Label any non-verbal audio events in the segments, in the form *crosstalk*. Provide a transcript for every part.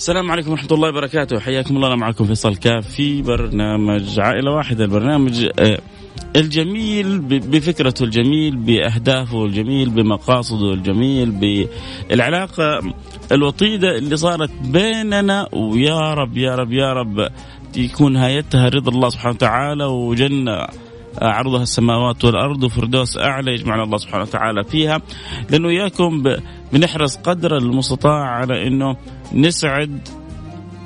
السلام عليكم ورحمة الله وبركاته. حياكم الله أنا معكم فيصل كاف في برنامج عائلة واحدة البرنامج آه، الجميل بفكرته الجميل بأهدافه الجميل بمقاصده الجميل بالعلاقة الوطيدة اللي صارت بيننا. ويا رب يا رب يا رب يكون نهايتها رضا الله سبحانه وتعالى. وجنة عرضها السماوات والأرض وفردوس أعلى يجمعنا الله سبحانه وتعالى فيها. لأنه إياكم بنحرص قدر المستطاع على إنه نسعد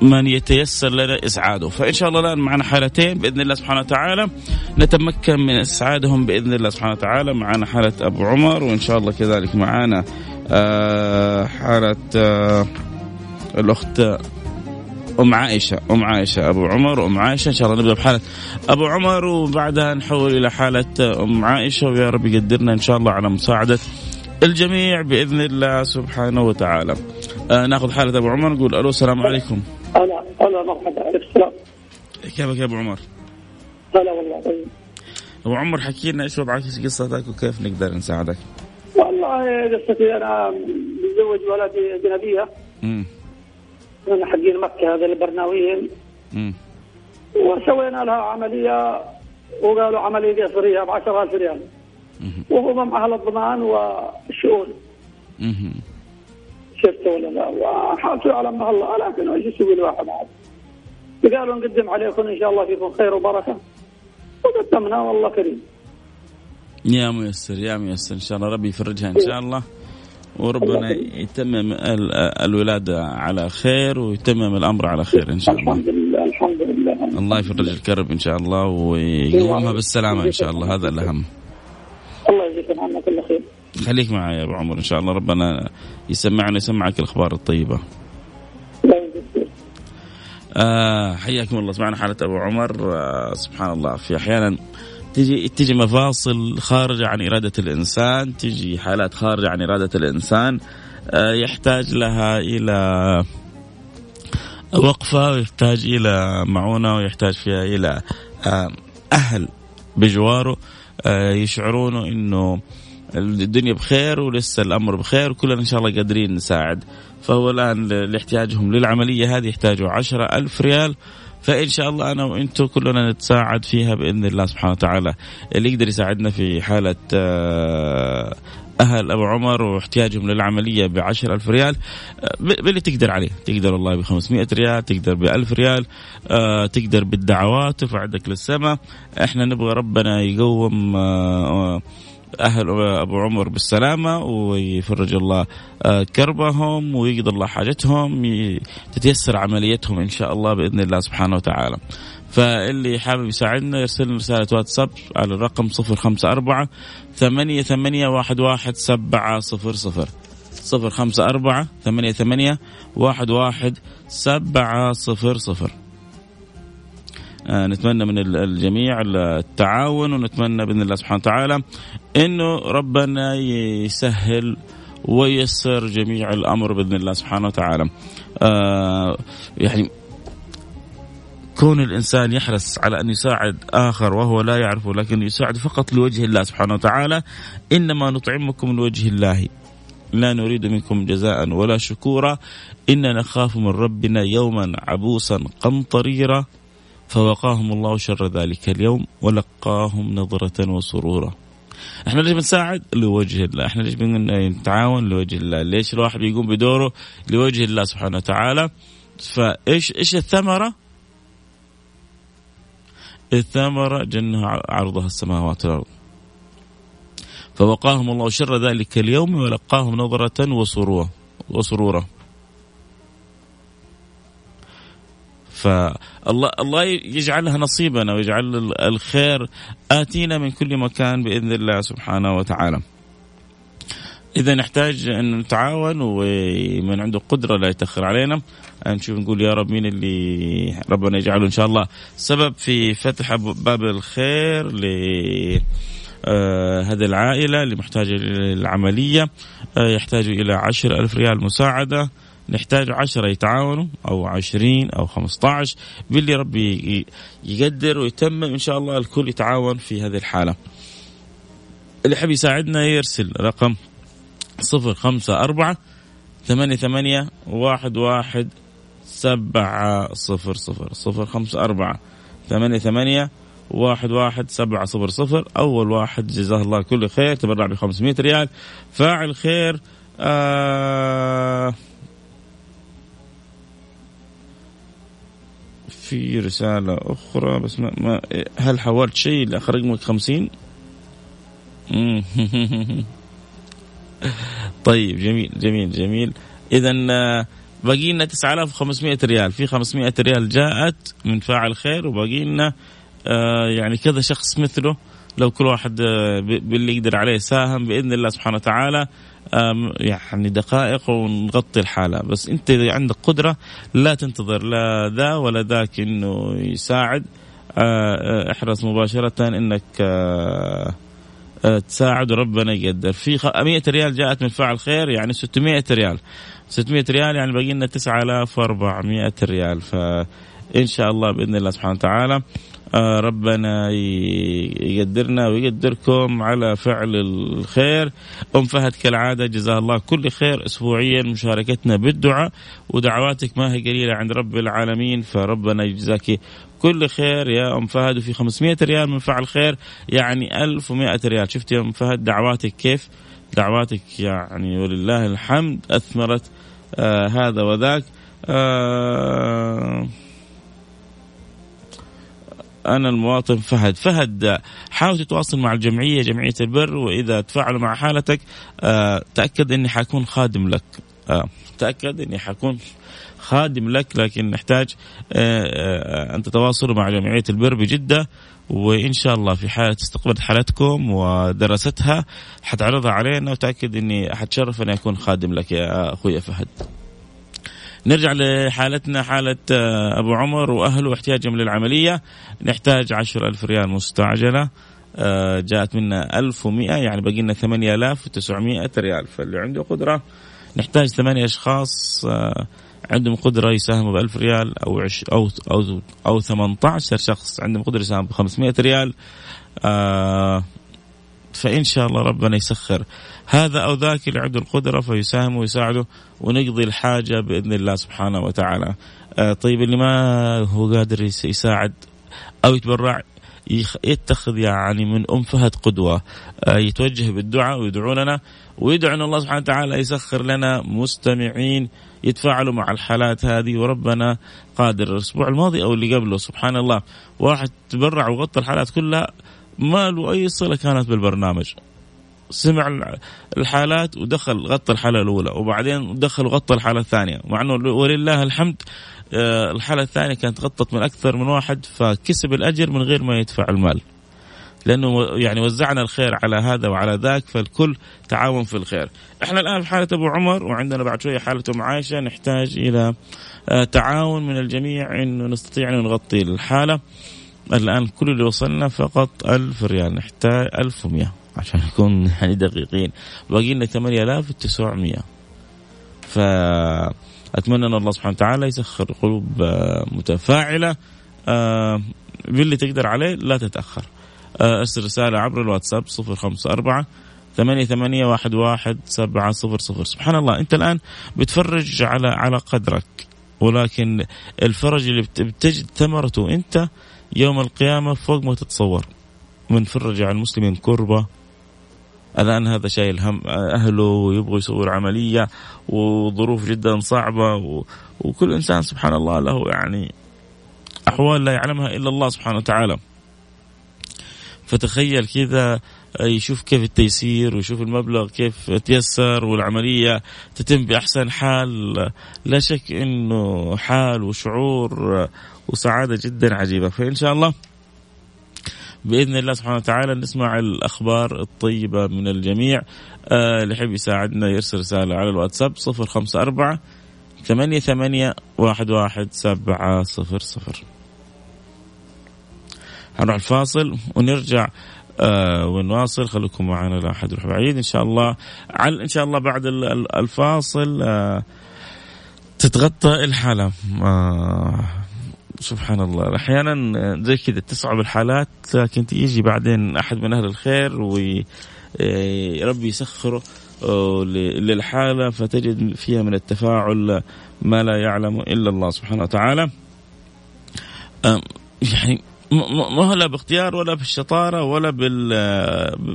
من يتيسر لنا إسعاده، فإن شاء الله الآن معنا حالتين بإذن الله سبحانه وتعالى. نتمكن من إسعادهم بإذن الله سبحانه وتعالى، معنا حالة أبو عمر وإن شاء الله كذلك معنا آه، حالة آه، الأخت أم عائشة أم عائشة أبو عمر وام عائشة إن شاء الله نبدأ بحالة أبو عمر وبعدها نحول إلى حالة أم عائشة ويا رب يقدرنا إن شاء الله على مساعدة الجميع بإذن الله سبحانه وتعالى. آه نأخذ حالة أبو عمر نقول ألو السلام عليكم. هلا هلا مرحبا عليك السلام. كيفك يا أبو عمر؟ هلا والله طيب. أبو عمر حكي لنا إيش وضعك إيش قصتك وكيف نقدر نساعدك؟ والله قصتي أنا متزوج ولدي اجنبيه. من حقين مكة هذا البرناويين. وسوينا لها عملية وقالوا عملية قيصريه ب 10000 ريال. وهو مع أهل الضمان والشؤون. شفته ولا لا؟ وحالته يعلم الله لكن إيش يسوي الواحد؟ عاد قالوا نقدم عليكم إن شاء الله فيكم خير وبركة. وقدمنا والله كريم. يا ميسر يا ميسر إن شاء الله ربي يفرجها إن شاء الله. وربنا يتمم الولادة على خير ويتمم الأمر على خير إن شاء الله. الحمد لله الحمد لله. الله يفرج الكرب إن شاء الله ويقومها بالسلامة إن شاء الله هذا الأهم. الله يجزيكم عنا كل خير. خليك معي يا أبو عمر إن شاء الله ربنا يسمعنا يسمعك الأخبار الطيبة. آه حياكم الله. سمعنا حالة أبو عمر. آه سبحان الله. في أحيانا تجي تجي مفاصل خارجه عن إرادة الإنسان تجي حالات خارجه عن إرادة الإنسان آه يحتاج لها إلى وقفة ويحتاج إلى معونة ويحتاج فيها إلى أهل بجواره آه يشعرونه إنه الدنيا بخير ولسه الأمر بخير وكلنا إن شاء الله قادرين نساعد. فهو الآن لاحتياجهم للعملية هذه يحتاجوا عشرة ألف ريال. فإن شاء الله أنا وأنتم كلنا نتساعد فيها بإذن الله سبحانه وتعالى. اللي يقدر يساعدنا في حالة آه، أهل أبو عمر واحتياجهم للعملية ب ألف ريال آه، باللي تقدر عليه. تقدر والله ب 500 ريال تقدر ب 1000 ريال آه، تقدر بالدعوات ترفع عندك للسماء. إحنا نبغى ربنا يقوم أهل أبو عمر بالسلامة ويفرج الله آه، كربهم ويقضي الله حاجتهم تتيسر عمليتهم إن شاء الله بإذن الله سبحانه وتعالى. فاللي حابب يساعدنا يرسل رسالة واتساب على الرقم 054 ثمانية ثمانية واحد واحد سبعة صفر صفر صفر خمسة أربعة ثمانية ثمانية واحد واحد سبعة صفر صفر نتمنى من الجميع التعاون ونتمنى بإذن الله سبحانه وتعالى إنه ربنا يسهل ويسر جميع الأمر بإذن الله سبحانه وتعالى. آه يعني كون الإنسان يحرص على أن يساعد آخر وهو لا يعرفه لكن يساعد فقط لوجه الله سبحانه وتعالى إنما نطعمكم لوجه الله. لا نريد منكم جزاء ولا شكورا. إنا نخاف من ربنا يوما عبوسا قمطريرا. فوقاهم الله شر ذلك اليوم ولقاهم نظرة وسرورا. إحنا ليش بنساعد؟ لوجه الله. إحنا ليش بنتعاون لوجه الله. ليش الواحد بيقوم بدوره؟ لوجه الله سبحانه وتعالى. فايش إيش الثمرة؟ الثمرة جنة عرضها السماوات والأرض. فوقاهم الله شر ذلك اليوم ولقاهم نظرة وسرورا. وسرورا. فالله الله يجعلها نصيبنا ويجعل الخير آتينا من كل مكان بإذن الله سبحانه وتعالى. إذا نحتاج أن نتعاون ومن عنده قدرة لا يتأخر علينا. نشوف نقول يا رب مين اللي ربنا يجعله إن شاء الله. سبب في فتح باب الخير ل آه هذه العائلة اللي محتاجة للعملية آه يحتاج إلى عشر ألف ريال مساعدة. نحتاج عشرة يتعاونوا أو عشرين أو خمسة عشر باللي ربي يقدر ويتمم إن شاء الله الكل يتعاون في هذه الحالة. اللي حب يساعدنا يرسل رقم صفر خمسة أربعة ثمانية ثمانية واحد واحد سبعة صفر صفر صفر خمسة أربعة ثمانية ثمانية واحد واحد سبعة صفر صفر. أول واحد جزاه الله كل خير تبرع ب 500 ريال. فاعل خير آه في رسالة أخرى بس ما, ما هل حولت شيء لآخر رقمك 50 طيب جميل جميل جميل. إذا آه، باقي لنا 9500 ريال. في 500 ريال جاءت من فاعل خير وباقي لنا آه، يعني كذا شخص مثله. لو كل واحد آه، باللي يقدر عليه ساهم بإذن الله سبحانه وتعالى يعني دقائق ونغطي الحالة. بس أنت عندك قدرة لا تنتظر لا ذا ولا ذاك إنه يساعد. احرص مباشرة إنك تساعد وربنا يقدر. في 100 ريال جاءت من فاعل خير يعني 600 ريال. 600 ريال يعني باقي لنا 9400 ريال. فإن شاء الله بإذن الله سبحانه وتعالى آه، ربنا يقدرنا ويقدركم على فعل الخير. أم فهد كالعادة جزاها الله كل خير اسبوعيا مشاركتنا بالدعاء ودعواتك ما هي قليلة عند رب العالمين فربنا يجزاك كل خير يا أم فهد. وفي 500 ريال من فعل خير يعني 1100 ريال. شفت يا أم فهد دعواتك كيف؟ دعواتك يعني ولله الحمد أثمرت آه هذا وذاك. آه أنا المواطن فهد فهد حاول تتواصل مع الجمعية جمعية البر وإذا تفاعلوا مع حالتك آه تأكد إني حكون خادم لك آه تأكد إني حكون خادم لك لكن نحتاج آه، أن تتواصلوا مع جمعية البر بجدة وإن شاء الله في حالة استقبلت حالتكم ودرستها حتعرضها علينا وتأكد إني حتشرف اني أكون خادم لك يا أخوي فهد. نرجع لحالتنا حالة آه، أبو عمر وأهله واحتياجهم للعملية. نحتاج عشر ألف ريال مستعجلة. جاءت منا 1100 يعني باقي لنا 8900 ريال فاللي عنده قدرة. نحتاج ثمانية أشخاص عندهم قدرة يساهموا ب 1000 ريال أو عش أو أو أو 18 شخص عندهم قدرة يساهم ب 500 ريال. آه فإن شاء الله ربنا يسخر هذا أو ذاك اللي عنده القدرة فيساهم ويساعده ونقضي الحاجة بإذن الله سبحانه وتعالى. آه طيب اللي ما هو قادر يساعد أو يتبرع يتخذ يعني من ام فهد قدوة. آه يتوجه بالدعاء ويدعو لنا ويدعو إن الله سبحانه وتعالى يسخر لنا مستمعين يتفاعلوا مع الحالات هذه. وربنا قادر الأسبوع الماضي أو اللي قبله سبحان الله. واحد تبرع وغطى الحالات كلها ما له أي صلة كانت بالبرنامج سمع الحالات ودخل غطى الحالة الأولى وبعدين دخل وغطى الحالة الثانية مع إنه ولله الحمد آه، الحالة الثانية كانت غطت من أكثر من واحد فكسب الأجر من غير ما يدفع المال لأنه يعني وزعنا الخير على هذا وعلى ذاك فالكل تعاون في الخير. إحنا الآن في حالة أبو عمر وعندنا بعد شوية حالة أم عائشة نحتاج إلى آه، تعاون من الجميع إنه نستطيع أن نغطي الحالة. الآن كل اللي وصلنا فقط ألف ريال نحتاج 1100 عشان نكون *laughs* يعني دقيقين. باقي لنا 8900 فأتمنى أن الله سبحانه وتعالى يسخر قلوب آه، متفاعلة آه، باللي تقدر عليه لا تتأخر. آه، أرسل رسالة عبر الواتساب صفر خمسة أربعة ثمانية ثمانية واحد واحد سبعة صفر صفر. سبحان الله أنت الآن بتفرج على على قدرك ولكن الفرج اللي بتجد ثمرته أنت يوم القيامة فوق ما تتصور من فرج على المسلمين كربة الآن هذا شايل هم أهله ويبغوا يسوي عملية وظروف جدا صعبة. وكل إنسان سبحان الله له يعني أحوال لا يعلمها إلا الله سبحانه وتعالى فتخيل كذا يشوف كيف التيسير ويشوف المبلغ كيف تيسر والعملية تتم بأحسن حال. لا شك أنه حال وشعور وسعادة جدا عجيبة. فإن شاء الله بإذن الله سبحانه وتعالى نسمع الأخبار الطيبة من الجميع. آه اللي يحب يساعدنا يرسل رسالة على الواتساب 054 ثمانية ثمانية واحد واحد سبعة صفر صفر. هنروح الفاصل ونرجع آه ونواصل خليكم معنا لا أحد يروح بعيد. إن شاء الله على إن شاء الله بعد الفاصل آه تتغطى الحالة. آه سبحان الله. أحيانا زي كذا تصعب الحالات لكن يجي بعدين أحد من أهل الخير وربي يسخره للحالة فتجد فيها من التفاعل ما لا يعلم إلا الله سبحانه وتعالى. يعني لا باختيار ولا بالشطارة ولا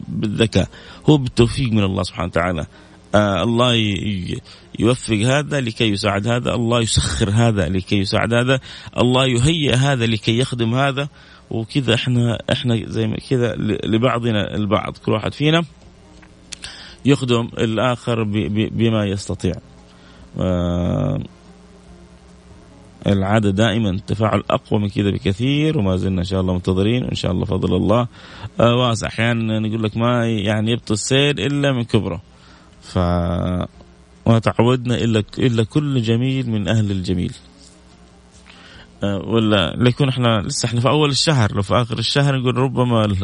بالذكاء. هو بالتوفيق من الله سبحانه وتعالى. آه الله يوفق هذا لكي يساعد هذا. الله يسخر هذا لكي يساعد هذا. الله يهيئ هذا لكي يخدم هذا. وكذا إحنا إحنا زي ما كذا لبعضنا البعض. كل واحد فينا يخدم الآخر بما يستطيع. آه العادة دائما التفاعل أقوى من كذا بكثير وما زلنا إن شاء الله منتظرين وإن شاء الله فضل الله. آه واسع أحيانا نقول لك ما يعني يبطل السير إلا من كبره. ف ما تعودنا إلا إلا كل جميل من أهل الجميل. أه ولا ليكون إحنا لسه إحنا في أول الشهر لو في آخر الشهر نقول ربما *laughs*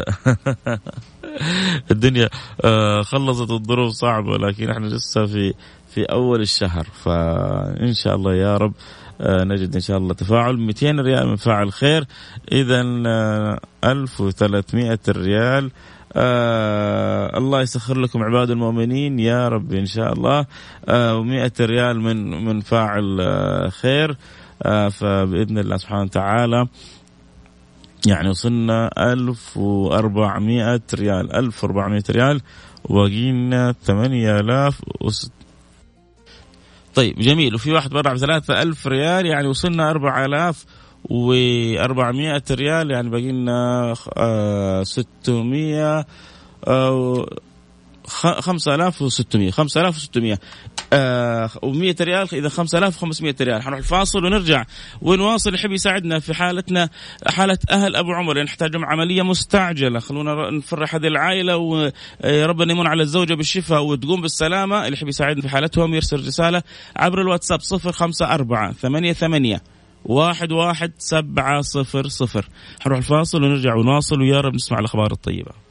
الدنيا أه خلصت الظروف صعبة لكن إحنا لسه في في أول الشهر. فإن شاء الله يا رب أه نجد إن شاء الله تفاعل. 200 ريال من فاعل خير. اذا 1300 ريال. آه الله يسخر لكم عباد المؤمنين. يا رب إن شاء الله آه و100 ريال من من فاعل آه خير. آه فبإذن الله سبحانه وتعالى يعني وصلنا 1400 ريال. 1400 ريال. وبقينا 8000 وست طيب جميل. وفي واحد برع ب 3000 ريال يعني وصلنا 4000 و400 ريال يعني باقي لنا 600 5600 5600 آه و100 ريال إذا 5500 ريال. حنروح الفاصل ونرجع. ونواصل يحب يساعدنا في حالتنا حالة أهل أبو عمر. يعني نحتاج عملية مستعجلة. خلونا نفرح هذه العائلة وربنا يمن على الزوجة بالشفاء وتقوم بالسلامة. اللي يحب يساعدنا في حالتهم يرسل رسالة عبر الواتساب 054 88 واحد واحد سبعة صفر صفر. حنروح الفاصل ونرجع ونواصل ويا رب نسمع الأخبار الطيبة.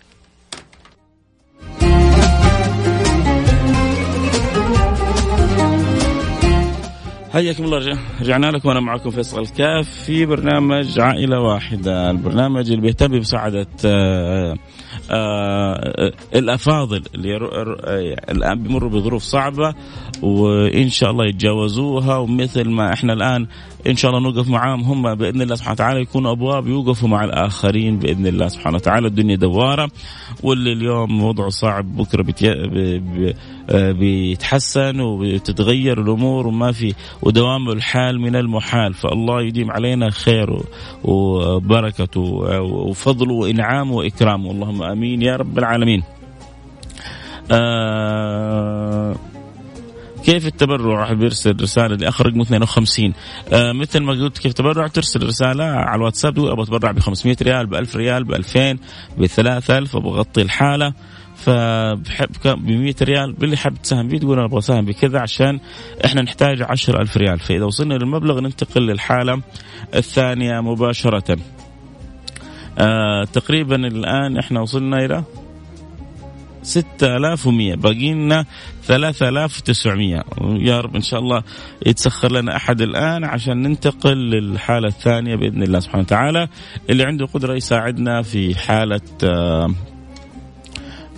حياكم الله. رجعنا لكم وأنا معكم فيصل الكاف في برنامج عائلة واحدة، البرنامج اللي بيهتم بمساعدة آه، الأفاضل اللي الآن بيمروا بظروف صعبة وإن شاء الله يتجاوزوها ومثل ما إحنا الآن إن شاء الله نوقف معاهم هم بإذن الله سبحانه وتعالى يكونوا أبواب يوقفوا مع الآخرين بإذن الله سبحانه وتعالى. الدنيا دوارة واللي اليوم وضعه صعب بكرة بتي... آه، بيتحسن وبتتغير الأمور وما في ودوام الحال من المحال. فالله يديم علينا خير وبركته وفضله وإنعامه وإكرامه. اللهم آمين. يا رب العالمين. آه كيف التبرع؟ راح بيرسل رسالة لأخ رقم 52 آه مثل ما قلت كيف تبرع ترسل رسالة على الواتساب أبغى أتبرع ب 500 ريال ب 1000 ريال ب 2000 ب 3000 أبغى أغطي الحالة فبحب ب 100 ريال. باللي حاب تساهم فيه تقول أنا أبغى أساهم بكذا عشان إحنا نحتاج 10000 ريال. فإذا وصلنا للمبلغ ننتقل للحالة الثانية مباشرة. آه تقريبا الآن إحنا وصلنا إلى 6100 باقي لنا 3900 يا رب إن شاء الله يتسخر لنا أحد الآن عشان ننتقل للحالة الثانية بإذن الله سبحانه وتعالى. اللي عنده قدرة يساعدنا في حالة آه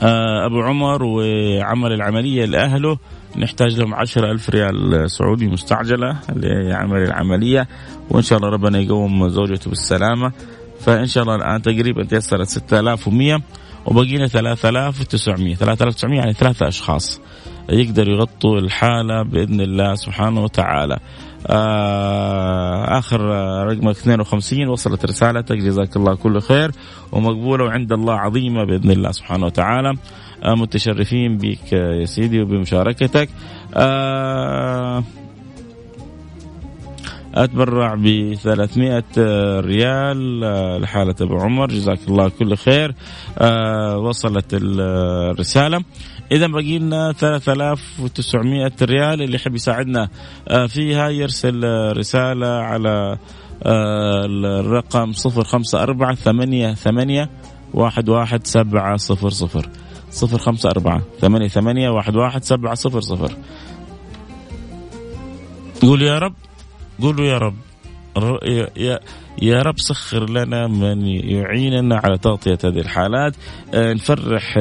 آه، أبو عمر وعمل العملية لأهله. نحتاج لهم عشرة ألف ريال سعودي مستعجلة لعمل العملية. وإن شاء الله ربنا يقوم زوجته بالسلامة. فإن شاء الله الآن تقريبا تيسرت 6100 وبقينا 3900 3900 يعني ثلاثة أشخاص يقدروا يغطوا الحالة بإذن الله سبحانه وتعالى. آه آخر رقمك 52 وصلت رسالتك. جزاك الله كل خير ومقبولة وعند الله عظيمة بإذن الله سبحانه وتعالى. آه متشرفين بك يا سيدي وبمشاركتك. آه أتبرع ب 300 ريال آه، لحاله أبو عمر جزاك الله كل خير. آه وصلت الرسالة. اذا باقي لنا 3900 ريال اللي يحب يساعدنا آه فيها يرسل رسالة على الرقم 054 ثمانية ثمانية واحد واحد سبعة صفر صفر. صفر خمسة أربعة ثمانية ثمانية واحد واحد سبعة صفر صفر. قول يا رب. قولوا يا رب يا يا رب سخر لنا من يعيننا على تغطية هذه الحالات. آه، نفرح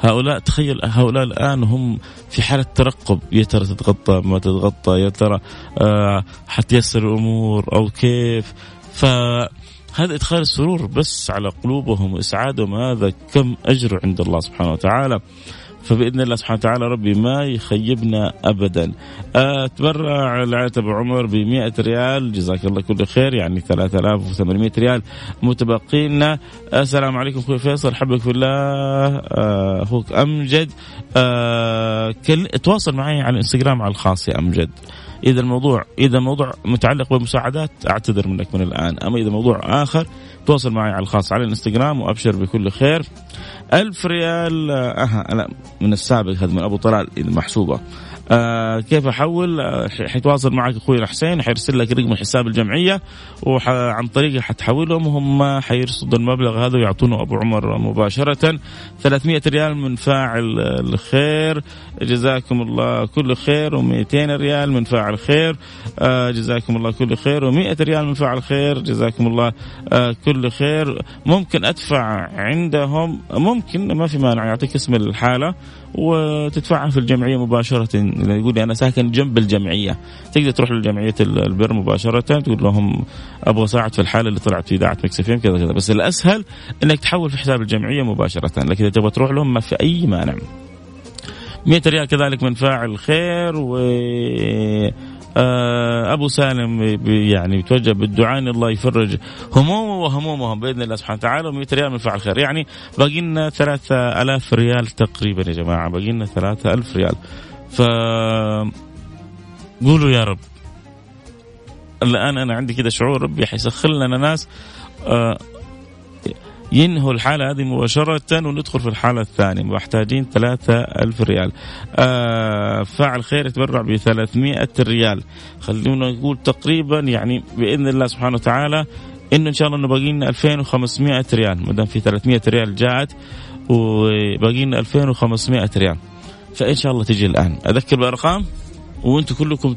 هؤلاء تخيل هؤلاء الآن هم في حالة ترقب. يا ترى تتغطى ما تتغطى؟ يا ترى آه، حتيسر الأمور أو كيف؟ فهذا إدخال السرور بس على قلوبهم وإسعادهم هذا كم أجر عند الله سبحانه وتعالى. فبإذن الله سبحانه وتعالى ربي ما يخيبنا ابدا. أتبرع لعائله ابو عمر ب 100 ريال. جزاك الله كل خير. يعني 3800 ريال متبقين السلام عليكم أخوي فيصل. حبك في الله. آه، أخوك أمجد. آه، كل تواصل معي على الإنستغرام على الخاص يا أمجد. إذا الموضوع إذا الموضوع متعلق بالمساعدات أعتذر منك من الآن. أما إذا موضوع آخر تواصل معي على الخاص على الإنستغرام وأبشر بكل خير. ألف ريال أها لا من السابق هذا من أبو طلال محسوبة. آه كيف أحول؟ آه حيتواصل معك أخوي الحسين حيرسل لك رقم حساب الجمعية وعن طريقه حتحولهم هم حيرصدوا المبلغ هذا ويعطونه أبو عمر مباشرة. 300 ريال من فاعل الخير. جزاكم الله كل خير و200 ريال من فاعل خير. آه جزاكم الله كل خير و100 ريال من فاعل خير. جزاكم الله آه كل خير. ممكن أدفع عندهم ممكن ما في مانع يعطيك اسم الحالة. وتدفعها في الجمعية مباشرة. يقول لي أنا ساكن جنب الجمعية تقدر تروح لجمعيه البر مباشرة تقول لهم أبغى اساعد في الحالة اللي طلعت في إذاعة Mix كذا كذا. بس الأسهل إنك تحول في حساب الجمعية مباشرة. لكن إذا تبغى تروح لهم ما في أي مانع. 100 ريال كذلك من فاعل خير و أبو سالم يعني يتوجه بالدعاء ان الله يفرج همومه وهمومهم بإذن الله سبحانه وتعالى و100 ريال من فاعل خير. يعني باقي لنا 3000 ريال تقريبا يا جماعة باقي لنا 3000 ريال. ف قولوا يا رب. الآن أنا عندي كذا شعور ربي حيسخر لنا ناس آه ينهوا الحالة هذه مباشرة وندخل في الحالة الثانية محتاجين ثلاثة ألف ريال. آه فاعل خير يتبرع ب 300 ريال. خلونا نقول تقريبا يعني بإذن الله سبحانه وتعالى إنه إن شاء الله إنه باقي لنا 2500 ريال. ما دام في 300 ريال جاءت وباقي لنا 2500 ريال. فإن شاء الله تجي الآن. أذكر بالأرقام وأنتم كلكم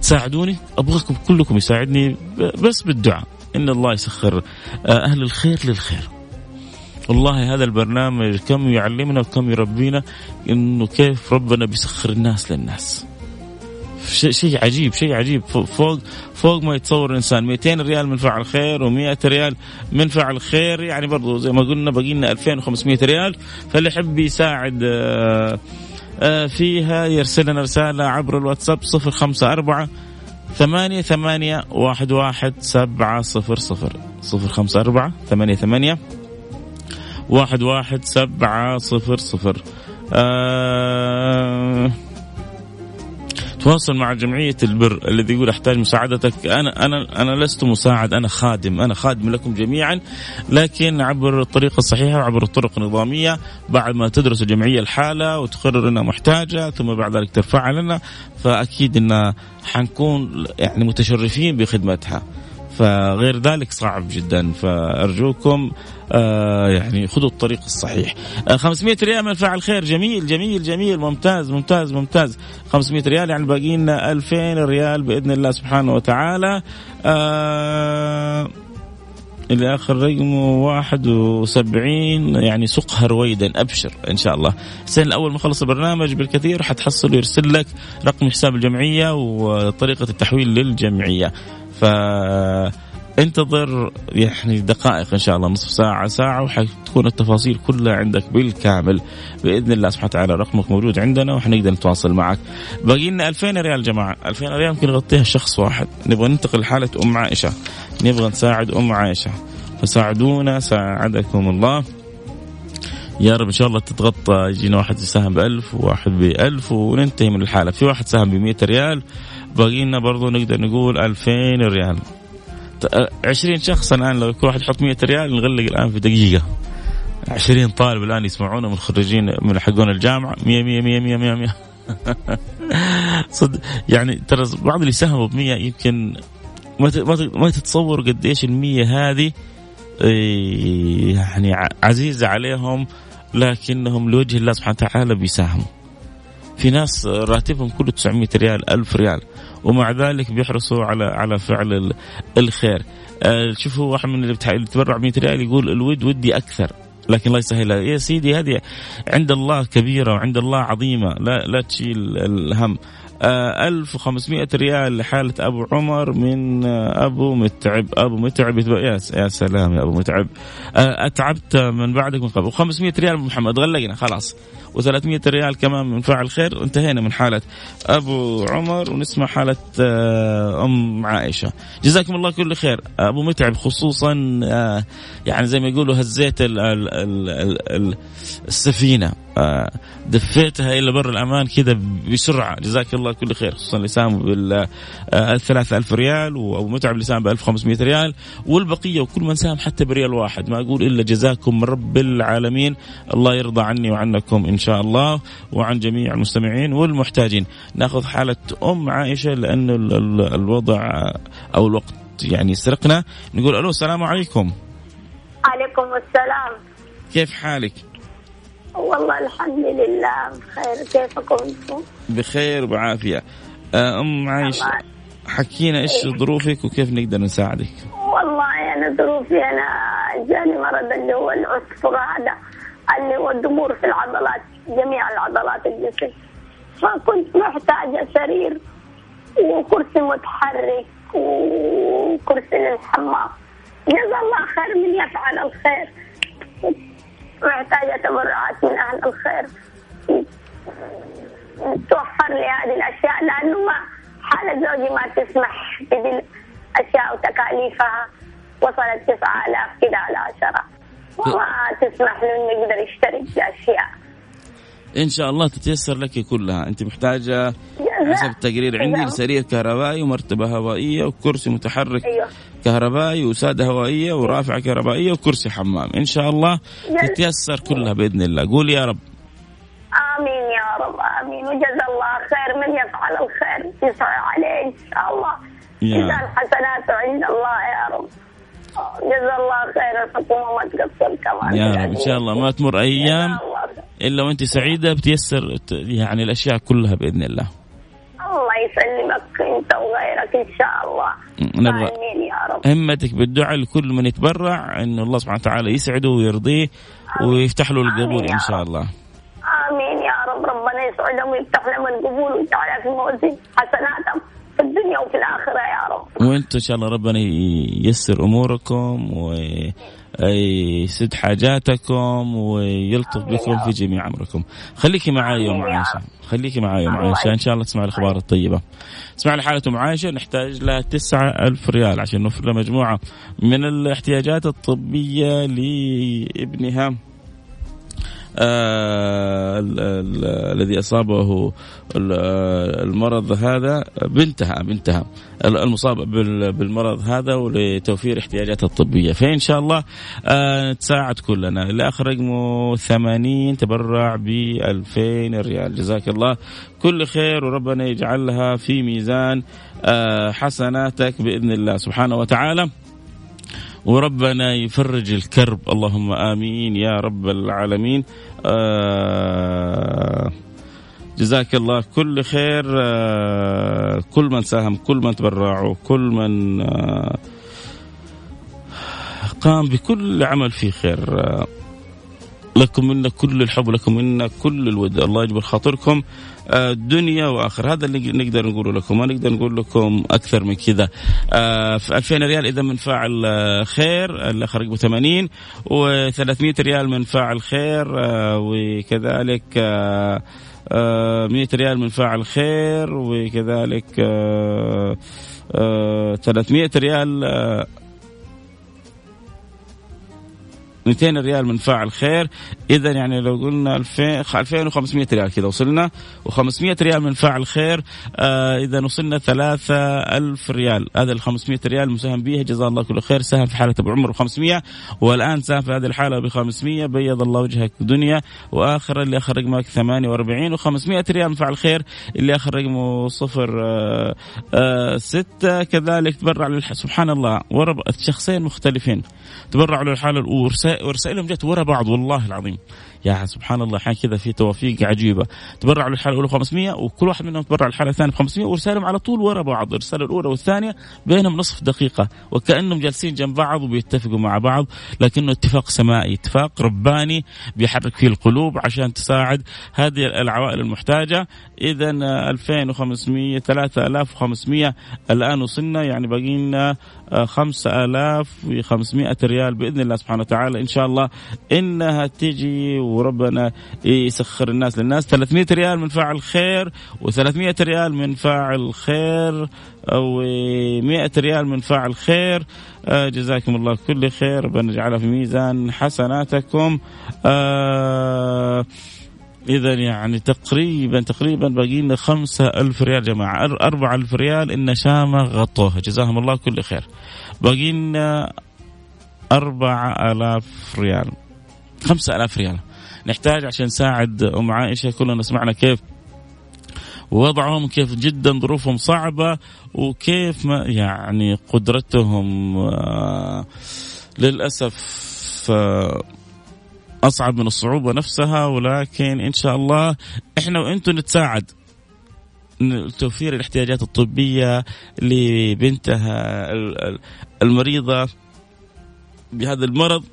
تساعدوني. أبغاكم كلكم يساعدني بس بالدعاء. إن الله يسخر. آه، أهل الخير للخير. والله هذا البرنامج كم يعلمنا وكم يربينا إنه كيف ربنا بيسخر الناس للناس. شيء عجيب شيء عجيب. فوق فوق ما يتصور الإنسان. 200 ريال من فعل خير و100 ريال من فعل خير. يعني برضو زي ما قلنا باقي لنا 2500 ريال. فاللي يحب يساعد آه، آه، فيها يرسل لنا رسالة عبر الواتساب 054 ثمانية ثمانية واحد واحد سبعة صفر صفر. صفر خمسة أربعة ثمانية ثمانية واحد واحد سبعة صفر صفر. آه تواصل مع جمعية البر الذي يقول أحتاج مساعدتك. أنا أنا أنا لست مساعد أنا خادم أنا خادم لكم جميعا لكن عبر الطريقة الصحيحة وعبر الطرق النظامية بعد ما تدرس الجمعية الحالة وتقرر إنها محتاجة ثم بعد ذلك ترفعها لنا فأكيد إن حنكون يعني متشرفين بخدمتها. فغير ذلك صعب جدا. فأرجوكم آه يعني خذوا الطريق الصحيح. آه 500 ريال من فاعل خير. جميل جميل جميل. ممتاز ممتاز ممتاز. 500 ريال يعني باقي لنا 2000 ريال بإذن الله سبحانه وتعالى. آه اللي آخر رقمه 71 يعني سقها رويدا أبشر إن شاء الله. السنة الأول ما خلص البرنامج بالكثير حتحصل يرسل لك رقم حساب الجمعية وطريقة التحويل للجمعية. ف انتظر يعني دقائق إن شاء الله نصف ساعة ساعة وحتكون التفاصيل كلها عندك بالكامل بإذن الله سبحانه وتعالى. رقمك موجود عندنا وحنقدر نتواصل معك. باقي لنا 2000 ريال جماعة. 2000 ريال ممكن نغطيها شخص واحد. نبغى ننتقل لحالة أم عائشة. نبغى نساعد أم عائشة. فساعدونا ساعدكم الله. يا رب إن شاء الله تتغطى يجينا واحد يساهم ب 1000 وواحد ب 1000 وننتهي من الحالة. في واحد ساهم ب 100 ريال. باقي لنا برضه نقدر نقول 2000 ريال. 20 شخص الآن لو كل واحد يحط 100 ريال نغلق الآن في دقيقة. 20 طالب الآن يسمعونا من خريجين من حقون الجامعة. 100 100 100 100 100 100 صدق يعني ترى بعض اللي ساهموا ب 100 يمكن ما ما تتصور قد ال 100 هذه إيه، يعني عزيزة عليهم لكنهم لوجه الله سبحانه وتعالى بيساهموا. في ناس راتبهم كله 900 ريال 1000 ريال ومع ذلك بيحرصوا على على فعل الخير. آه، شوفوا واحد من اللي بيتبرع 100 ريال يقول الود ودي أكثر لكن الله يسهلها يا سيدي هذه عند الله كبيرة وعند الله عظيمة لا لا تشيل الهم. 1500 آه، ريال لحالة أبو عمر من آه، أبو متعب أبو متعب يا سلام يا أبو متعب. أتعبت من بعدك من قبل. و500 ريال محمد غلقنا خلاص. و300 ريال كمان من فاعل خير. انتهينا من حالة أبو عمر ونسمع حالة آه، أم عائشة. جزاكم الله كل خير. أبو متعب خصوصا آه، يعني زي ما يقولوا هزيت السفينة. آه، دفيتها إلى بر الأمان كذا بسرعة. جزاك الله كل خير خصوصا اللي ساهم بال 3000 ريال وابو متعب اللي ساهم ب 1500 ريال. والبقية وكل من ساهم حتى بريال واحد. ما أقول إلا جزاكم رب العالمين. الله يرضى عني وعنكم إن شاء الله وعن جميع المستمعين والمحتاجين. نأخذ حالة أم عائشة لأنه الوضع أو الوقت يعني سرقنا. نقول ألو السلام عليكم. عليكم السلام. كيف حالك؟ والله الحمد لله بخير كيفكم أنتم؟ بخير وبعافية آه، أم عايشه حكينا إيش إيه. ظروفك وكيف نقدر نساعدك؟ والله أنا ظروفي أنا جاني مرض اللي هو العصفر هذا اللي هو الضمور في العضلات جميع العضلات الجسم فكنت محتاجة سرير وكرسي متحرك وكرسي للحمام جزا الله خير من يفعل الخير محتاجة تبرعات من أهل الخير. توفر لي هذه الأشياء لأنه ما حالة زوجي ما تسمح بذي الأشياء وتكاليفها. وصلت 9000 كذا على عشرة. وما تسمح له إنه يقدر يشترك بأشياء إن شاء الله تتيسر لك كلها. أنت محتاجة حسب التقرير عندي سرير كهربائي ومرتبة هوائية وكرسي متحرك أيوه. كهربائي وسادة هوائية ورافعة كهربائية وكرسي حمام. إن شاء الله تتيسر كلها بإذن الله. قول يا رب. آمين يا رب آمين. وجزا الله خير من يفعل الخير. يسعى عليه إن شاء الله. يا. الحسنات عند الله يا رب. جزا الله خير الحكومة ما تقصر كمان. يا رب إن شاء الله ما تمر أيام إلا وأنت سعيدة بتيسر يعني الأشياء كلها بإذن الله. الله يسلمك أنت وغيرك إن شاء الله. نبغى يا رب. همتك بالدعاء لكل من يتبرع انه الله سبحانه وتعالى يسعده ويرضيه ويفتح له القبول إن شاء الله. آمين يا رب. ربنا يسعدهم ويفتح لهم القبول ويجعلها في موازين حسناتهم. الدنيا وفي الآخرة يا رب. وأنتم إن شاء الله ربنا ييسر أموركم و يسد حاجاتكم ويلطف بكم في جميع أمركم. خليكي معي أم عائشة. خليكي معي أم عائشة. إن شاء الله تسمع الأخبار الطيبة. اسمع أم عائشة. نحتاج لها تسعة ألف ريال عشان نوفر لها مجموعة من الاحتياجات الطبية لابنها. الذي أصابه المرض هذا بنتها بنتها. المصابه بالمرض هذا ولتوفير احتياجاتها الطبية. فإن شاء الله آه نتساعد كلنا. اللي آخر رقمه 80 تبرع ب 2000 ريال. جزاك الله. كل خير وربنا يجعلها في ميزان آه حسناتك بإذن الله. سبحانه وتعالى. وربنا يفرج الكرب. اللهم آمين يا رب العالمين. آه جزاك الله. كل خير. آه كل من ساهم كل من تبرعوا كل من آه قام بكل عمل فيه خير. لكم منا كل الحب لكم منا كل الود. الله يجبر خاطركم. دنيا وآخر. هذا اللي نقدر نقوله لكم. ما نقدر نقول لكم أكثر من كذا. آه، في 2000 ريال إذا من فاعل آه، خير. الأخر رقمه 80 و300 ريال من فاعل خير وكذلك 100 ريال من فاعل خير وكذلك 300 ريال 200 ريال من فاعل خير. اذا يعني لو قلنا 2000 2500 ريال كذا وصلنا. و500 ريال من فاعل خير آه إذا وصلنا 3000 ريال. هذا ال 500 ريال مساهم بها جزاه الله كل خير. ساهم في حالة أبو عمر ب 500 والآن ساهم في هذه الحالة ب 500 بيض الله وجهك دنيا وآخر اللي آخر رقمك 48 و500 ريال من فاعل خير. اللي آخر رقمه 0 آه آه 6 كذلك تبرع للح... سبحان الله. ورا شخصين مختلفين. تبرعوا للحالة الأولى. ورسائلهم جت ورا بعض والله العظيم. يا سبحان الله أحيانا كذا في توافيق عجيبة. تبرعوا للحالة الأولى 500 وكل واحد منهم تبرع للحالة الثانية ب 500 ورسالهم على طول ورا بعض. الرسالة الأولى والثانية بينهم نصف دقيقة وكأنهم جالسين جنب بعض وبيتفقوا مع بعض لكنه اتفاق سمائي اتفاق رباني بيحرك فيه القلوب عشان تساعد هذه العوائل المحتاجة. اذا 2500 3500 الآن وصلنا يعني باقي لنا 5500 ريال بإذن الله سبحانه وتعالى. إن شاء الله إنها تجي وربنا يسخر الناس للناس. 300 ريال من فاعل خير و300 ريال من فاعل خير أو 100 ريال من فاعل خير. آه جزاكم الله كل خير. بنجعلها في ميزان حسناتكم. آه إذا يعني تقريبا تقريبا باقي لنا خمسة ألف ريال جماعة. أربعة ألف ريال إن شامة غطوها جزاهم الله كل خير. باقي لنا أربعة آلاف ريال. خمسة آلاف ريال. نحتاج عشان نساعد أم عائشة كلنا سمعنا كيف وضعهم كيف جدا ظروفهم صعبة وكيف ما يعني قدرتهم آه للأسف آه أصعب من الصعوبة نفسها. ولكن إن شاء الله إحنا وإنتم نتساعد. توفير الاحتياجات الطبية لبنتها المريضة بهذا المرض.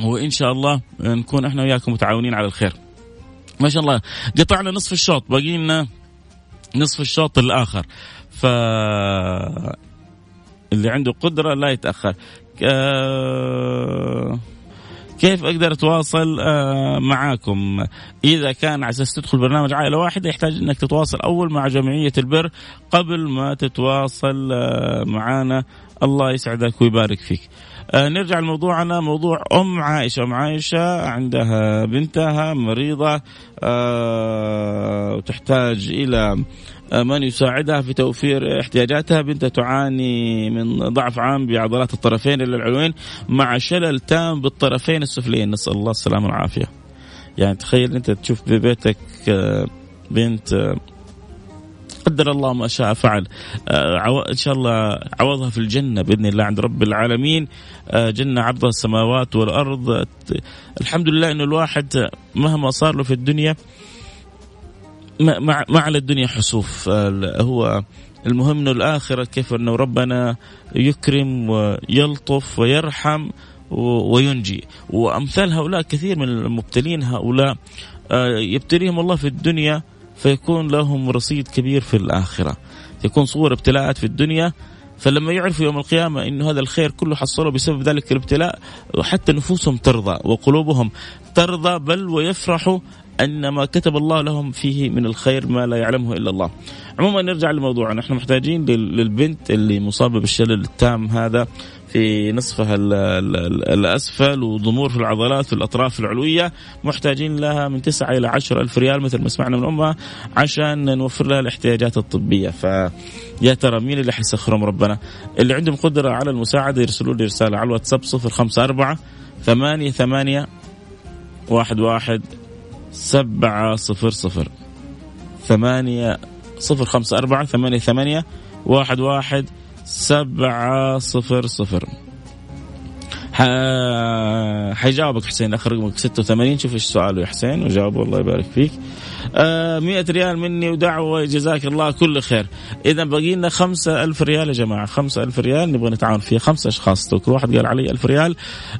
وإن شاء الله نكون إحنا وياكم متعاونين على الخير. ما شاء الله قطعنا نصف الشوط باقي لنا نصف الشوط الآخر. ف اللي عنده قدرة لا يتأخر. آه كيف أقدر أتواصل آه، معاكم؟ إذا كان على أساس تدخل برنامج عائلة واحدة يحتاج إنك تتواصل أول مع جمعية البر قبل ما تتواصل آه، معانا. الله يسعدك ويبارك فيك. نرجع لموضوعنا. موضوع أم عائشة. أم عائشة عندها بنتها مريضة آه وتحتاج إلى من يساعدها في توفير احتياجاتها. بنتها تعاني من ضعف عام بعضلات الطرفين إلى العلوين مع شلل تام بالطرفين السفليين نسأل الله السلامة والعافية. يعني تخيل أنت تشوف ببيتك آه، بنت آه، قدر الله ما شاء فعل. آه، إن شاء الله عوضها في الجنة بإذن الله عند رب العالمين. جنة عرضها السماوات والأرض. الحمد لله إنه الواحد مهما صار له في الدنيا ما, ما على الدنيا حسوف. هو المهم إنه الآخرة كيف إنه ربنا يكرم ويلطف ويرحم وينجي. وأمثال هؤلاء كثير من المبتلين هؤلاء. آه، يبتليهم الله في الدنيا فيكون لهم رصيد كبير في الآخرة. تكون صور ابتلاءات في الدنيا فلما يعرفوا يوم القيامة أن هذا الخير كله حصلوا بسبب ذلك الابتلاء حتى نفوسهم ترضى وقلوبهم ترضى بل ويفرحوا أن ما كتب الله لهم فيه من الخير ما لا يعلمه إلا الله. عموما نرجع لموضوعنا. نحن محتاجين للبنت اللي مصابة بالشلل التام هذا. في نصفها الأسفل وضمور في العضلات في الأطراف العلوية. محتاجين لها من 9 إلى 10 ألف ريال مثل ما سمعنا من أمها عشان نوفر لها الاحتياجات الطبية. فيا ترى مين اللي حيسخرهم ربنا؟ اللي عندهم قدرة على المساعدة يرسلوا لي رسالة على الواتساب 054 ثمانية ثمانية واحد واحد سبعة صفر صفر. ثمانية صفر خمسة أربعة ثمانية ثمانية واحد واحد سبعة صفر صفر. حيجاوبك حسين آخر رقمك 86 شوف إيش سؤاله يا حسين وجاوبه الله يبارك فيك. آه 100 ريال مني ودعوة جزاك الله كل خير. إذا باقي لنا 5000 ريال يا جماعة 5000 ريال نبغى نتعاون فيها خمسة أشخاص كل واحد قال علي 1000 ريال.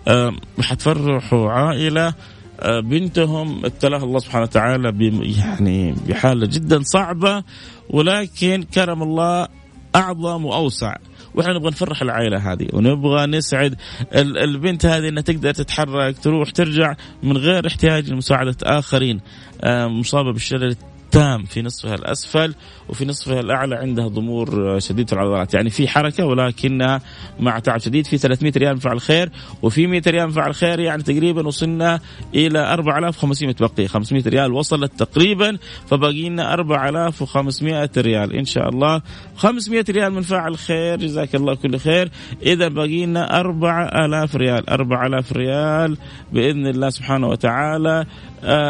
آه حتفرحوا عائلة. آه، بنتهم ابتلاها الله سبحانه وتعالى يعني بحالة جدا صعبة. ولكن كرم الله أعظم وأوسع. وإحنا نبغى نفرح العائله هذه ونبغى نسعد البنت هذه إنها تقدر تتحرك تروح ترجع من غير احتياج لمساعدة آخرين. آه، مصابة بالشلل تام في نصفها الأسفل وفي نصفها الأعلى عندها ضمور شديد العضلات. يعني في حركة ولكنها مع تعب شديد. في 300 ريال فعل خير وفي 100 ريال فعل خير يعني تقريبا وصلنا إلى 4500 بقي 500 ريال وصلت تقريبا فباقي لنا 4500 ريال. إن شاء الله 500 ريال من فاعل خير. جزاك الله كل خير. إذا باقي لنا 4000 ريال. 4000 ريال بإذن الله سبحانه وتعالى.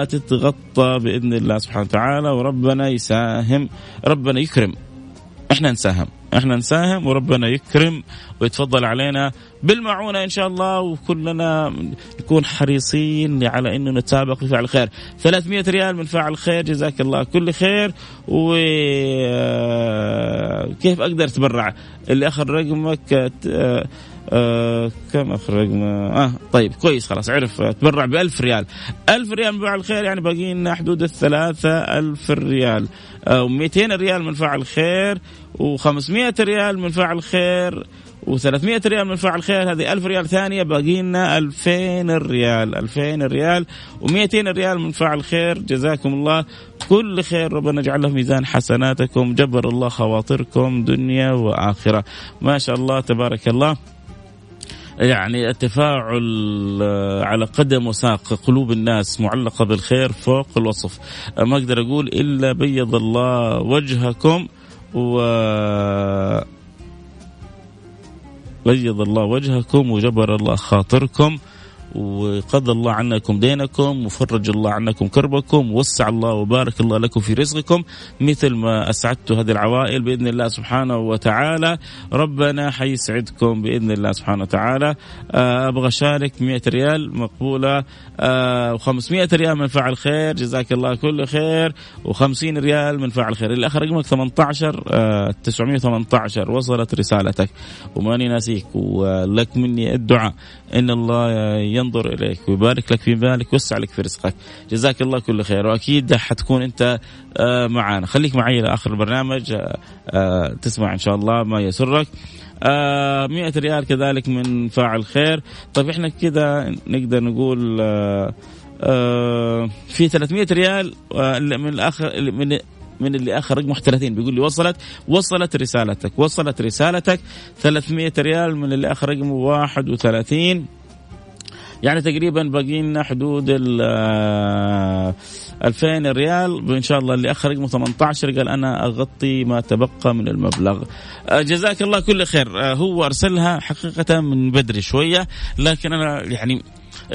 تتغطى بإذن الله سبحانه وتعالى وربنا يساهم ربنا يكرم. إحنا نساهم إحنا نساهم وربنا يكرم ويتفضل علينا بالمعونة إن شاء الله وكلنا نكون حريصين على إنه نتسابق في فعل الخير. 300 ريال من فاعل خير جزاك الله كل خير. وكيف آه، أقدر أتبرع؟ اللي اخر رقمك آه، كم اخرج آه طيب كويس خلاص عرف تبرع ب 1000 ريال. 1000 ريال من فاعل خير يعني باقي لنا حدود الثلاثة ألف ريال. آه 200 ريال من فاعل خير و500 ريال من فاعل خير و300 ريال من فاعل خير هذه 1000 ريال ثانية باقي لنا 2000 ريال. 2000 ريال و200 ريال من فاعل خير جزاكم الله. كل خير ربنا يجعله ميزان حسناتكم. جبر الله خواطركم دنيا وآخرة. ما شاء الله تبارك الله. يعني التفاعل آه، على قدم وساق قلوب الناس معلقة بالخير فوق الوصف. ما أقدر أقول إلا بيض الله وجهكم و بيض الله وجهكم وجبر الله خاطركم. وقضى الله عنكم دينكم وفرج الله عنكم كربكم ووسع الله وبارك الله لكم في رزقكم. مثل ما أسعدت هذه العوائل بإذن الله سبحانه وتعالى. ربنا حيسعدكم بإذن الله سبحانه وتعالى. آه، أبغى أشارك 100 ريال مقبولة. و500 آه، ريال من فعل خير. جزاك الله كل خير. و50 ريال من فعل خير. الآخر رقمك 18 918 وصلت رسالتك. وماني ناسيك. ولك مني الدعاء. إن الله ينظر إليك ويبارك لك في مالك ويوسع لك في رزقك. جزاك الله كل خير. وأكيد حتكون أنت آه، معنا خليك معي لاخر البرنامج آه، آه، تسمع إن شاء الله ما يسرك. آه 100 ريال كذلك من فاعل خير. طيب إحنا كذا نقدر نقول في 300 ريال من الآخر من من اللي آخر رقم 31 بيقول لي وصلت وصلت رسالتك وصلت رسالتك 300 ريال من اللي آخر رقم 31 يعني تقريبا باقي لنا حدود ال 2000 آه، ريال. ان شاء الله اللي آخر رقمه 18 قال أنا أغطي ما تبقى من المبلغ. آه، جزاك الله كل خير. آه، هو أرسلها حقيقة من بدري شوية لكن أنا يعني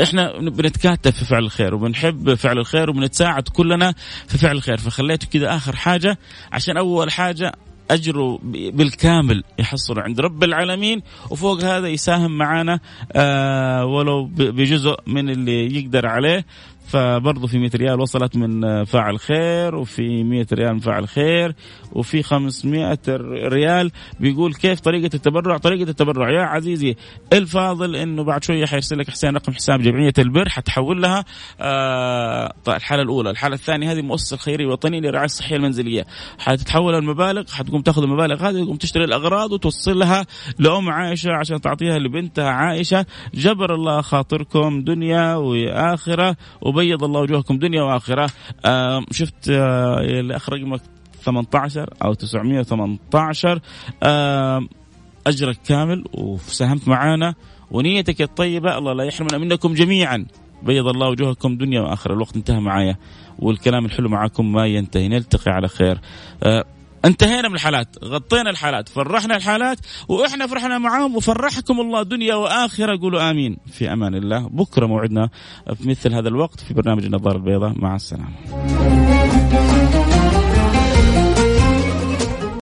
إحنا بنتكاتف في فعل الخير وبنحب فعل الخير وبنتساعد كلنا في فعل الخير. فخليته كذا آخر حاجة عشان أول حاجة اجره بالكامل يحصل عند رب العالمين وفوق هذا يساهم معنا آه ولو بجزء من اللي يقدر عليه. فبرضه في 100 ريال وصلت من فاعل خير وفي 100 ريال من فاعل خير وفي 500 ريال. بيقول كيف طريقة التبرع؟ طريقة التبرع يا عزيزي الفاضل إنه بعد شوية حيرسل لك حسين رقم حساب جمعية البر حتحول لها. آه طيب الحالة الأولى. الحالة الثانية هذه مؤسسة خيرية وطنية للرعاية الصحية المنزلية. حتتحول المبالغ حتقوم تاخذ المبالغ هذه تقوم تشتري الأغراض وتوصلها لأم عائشة عشان تعطيها لبنتها عائشة. جبر الله خاطركم دنيا وآخرة وبيض الله وجوهكم دنيا وآخرة. شفت آه الاخ رقمك 18 أو 918 آه أجرك كامل وساهمت معانا ونيتك الطيبة الله لا يحرمنا منكم جميعا. بيض الله وجوهكم دنيا وآخرة. الوقت انتهى معايا والكلام الحلو معكم ما ينتهي. نلتقي على خير. آه انتهينا من الحالات غطينا الحالات فرحنا الحالات وإحنا فرحنا معاهم وفرحكم الله دنيا واخرة قولوا آمين. في أمان الله. بكرة موعدنا في مثل هذا الوقت في برنامج النظارة البيضاء. مع السلامة.